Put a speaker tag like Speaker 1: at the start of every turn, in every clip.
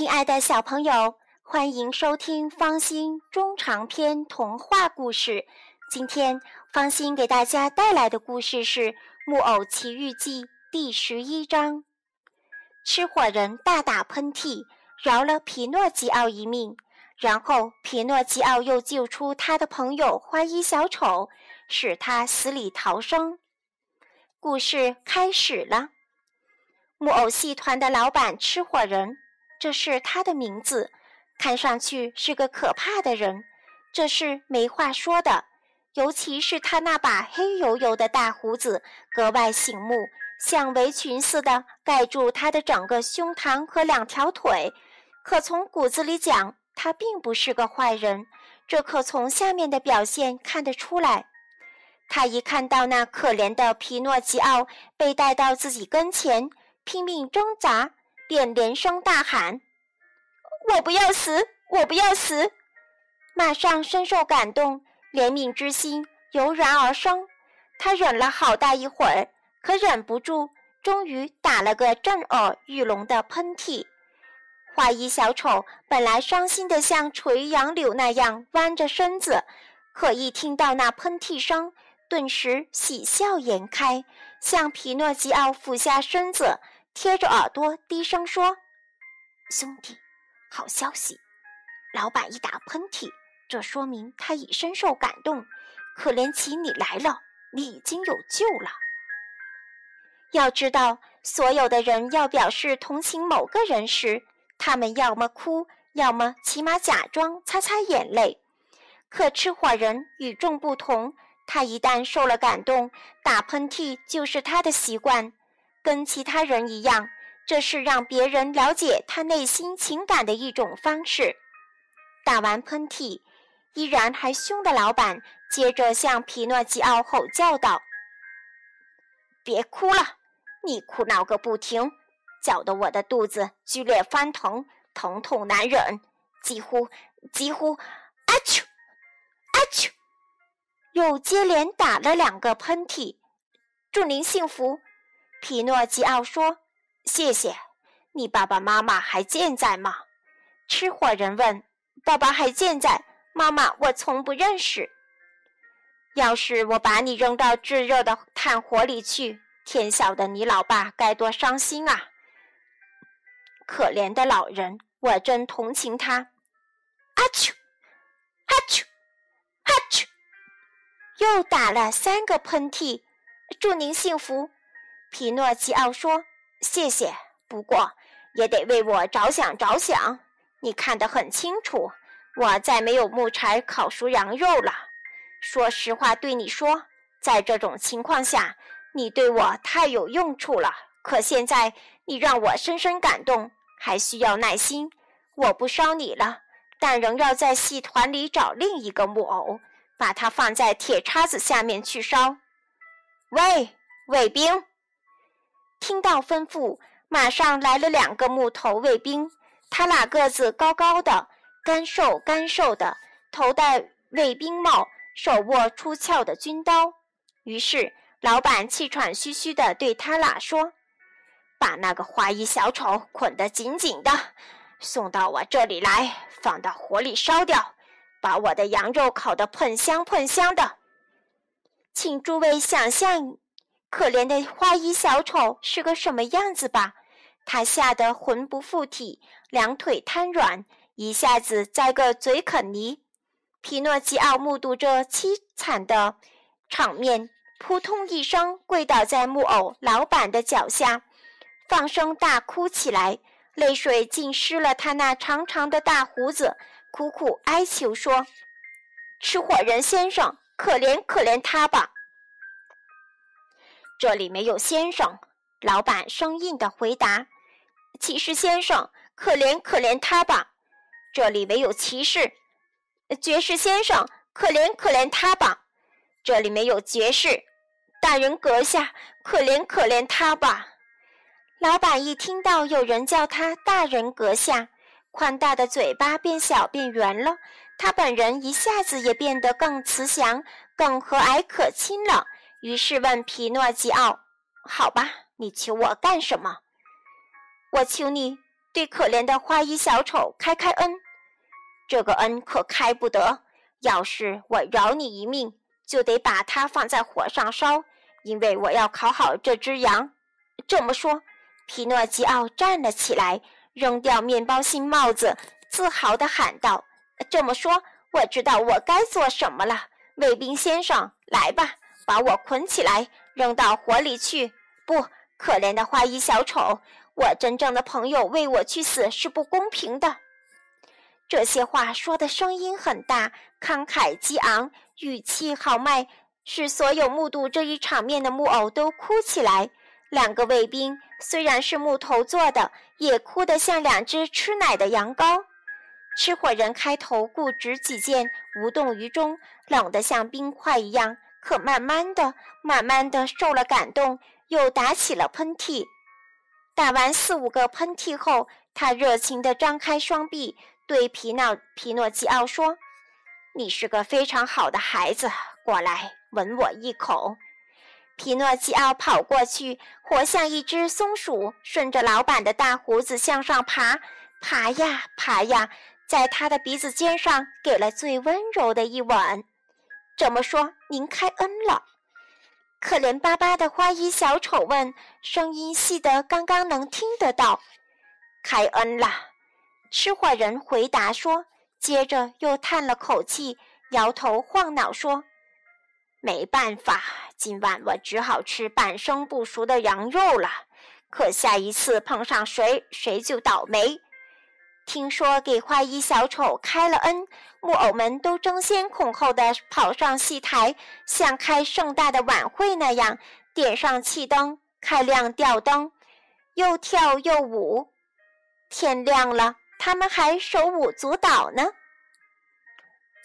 Speaker 1: 亲爱的小朋友，欢迎收听方心中长篇童话故事。今天方心给大家带来的故事是《木偶奇遇记》第十一章。吃火人大打喷嚏，饶了皮诺基奥一命，然后皮诺基奥又救出他的朋友花衣小丑，使他死里逃生。故事开始了。木偶戏团的老板吃火人。这是他的名字，看上去是个可怕的人，这是没话说的。尤其是他那把黑油油的大胡子，格外醒目，像围裙似的盖住他的整个胸膛和两条腿。可从骨子里讲，他并不是个坏人，这可从下面的表现看得出来。他一看到那可怜的皮诺基奥被带到自己跟前，拼命挣扎。便连声大喊：“我不要死！我不要死！”马上深受感动，怜悯之心油然而生。他忍了好大一会儿，可忍不住，终于打了个震耳欲聋的喷嚏。花衣小丑本来伤心的像垂杨柳那样弯着身子，可一听到那喷嚏声，顿时喜笑颜开，向皮诺基奥俯下身子。贴着耳朵低声说：“兄弟，好消息！老板一打喷嚏，这说明他已深受感动。可怜起你来了，你已经有救了。要知道，所有的人要表示同情某个人时，他们要么哭，要么起码假装擦擦眼泪。可吃火人与众不同，他一旦受了感动，打喷嚏就是他的习惯。”跟其他人一样，这是让别人了解他内心情感的一种方式。打完喷嚏，依然还凶的老板接着向皮诺基奥吼叫道：“别哭了，你哭闹个不停，搅得我的肚子剧烈翻腾，疼痛难忍，几乎几乎，阿嚏，阿嚏！”又接连打了两个喷嚏。祝您幸福。皮诺基奥说：“谢谢你，爸爸妈妈还健在吗？”吃火人问：“爸爸还健在，妈妈我从不认识。要是我把你扔到炙热的炭火里去，天晓得你老爸该多伤心啊！可怜的老人，我真同情他。”阿嚏，阿嚏，阿嚏，又打了三个喷嚏。祝您幸福。皮诺基奥说：“谢谢，不过也得为我着想着想。你看得很清楚，我再没有木柴烤熟羊肉了。说实话，对你说，在这种情况下，你对我太有用处了。可现在你让我深深感动，还需要耐心。我不烧你了，但仍要在戏团里找另一个木偶，把它放在铁叉子下面去烧。喂，卫兵！”听到吩咐，马上来了两个木头卫兵。他俩个子高高的，干瘦干瘦的，头戴卫兵帽，手握出鞘的军刀。于是老板气喘吁吁地对他俩说：“把那个花衣小丑捆得紧紧的，送到我这里来，放到火里烧掉，把我的羊肉烤得喷香喷香的。请诸位想象。”可怜的花衣小丑是个什么样子吧？他吓得魂不附体，两腿瘫软，一下子栽个嘴啃泥。皮诺基奥目睹这凄惨的场面，扑通一声跪倒在木偶老板的脚下，放声大哭起来，泪水浸湿了他那长长的大胡子，苦苦哀求说：“吃火人先生，可怜可怜他吧！”这里没有先生，老板生硬地回答：“骑士先生，可怜可怜他吧。”这里没有骑士，爵士先生，可怜可怜他吧。这里没有爵士，大人阁下，可怜可怜他吧。老板一听到有人叫他大人阁下，宽大的嘴巴变小变圆了，他本人一下子也变得更慈祥、更和蔼可亲了。于是问皮诺基奥：“好吧，你求我干什么？我求你对可怜的花衣小丑开开恩。这个恩可开不得，要是我饶你一命，就得把它放在火上烧，因为我要烤好这只羊。这么说，皮诺吉奥站了起来，扔掉面包芯帽子，自豪地喊道：“这么说，我知道我该做什么了。卫兵先生，来吧，把我捆起来，扔到火里去。不可怜的花衣小丑，我真正的朋友为我去死是不公平的。”这些话说的声音很大，慷慨激昂，语气豪迈，使所有目睹这一场面的木偶都哭起来。两个卫兵虽然是木头做的，也哭得像两只吃奶的羊羔。吃货人开头固执己见，无动于衷，冷得像冰块一样。可慢慢的、慢慢的受了感动，又打起了喷嚏。打完四五个喷嚏后，他热情地张开双臂。对皮诺皮诺基奥说：“你是个非常好的孩子，过来吻我一口。”皮诺基奥跑过去，活像一只松鼠，顺着老板的大胡子向上爬，爬呀爬呀，在他的鼻子尖上给了最温柔的一吻。这么说，您开恩了？可怜巴巴的花衣小丑问，声音细得刚刚能听得到：“开恩了。”吃货人回答说，接着又叹了口气，摇头晃脑说：“没办法，今晚我只好吃半生不熟的羊肉了。可下一次碰上谁，谁就倒霉。”听说给花衣小丑开了恩，木偶们都争先恐后地跑上戏台，像开盛大的晚会那样，点上气灯，开亮吊灯，又跳又舞。天亮了。他们还手舞足蹈呢。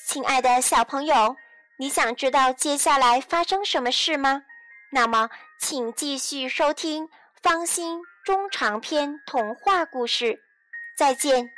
Speaker 1: 亲爱的小朋友，你想知道接下来发生什么事吗？那么，请继续收听方心中长篇童话故事。再见。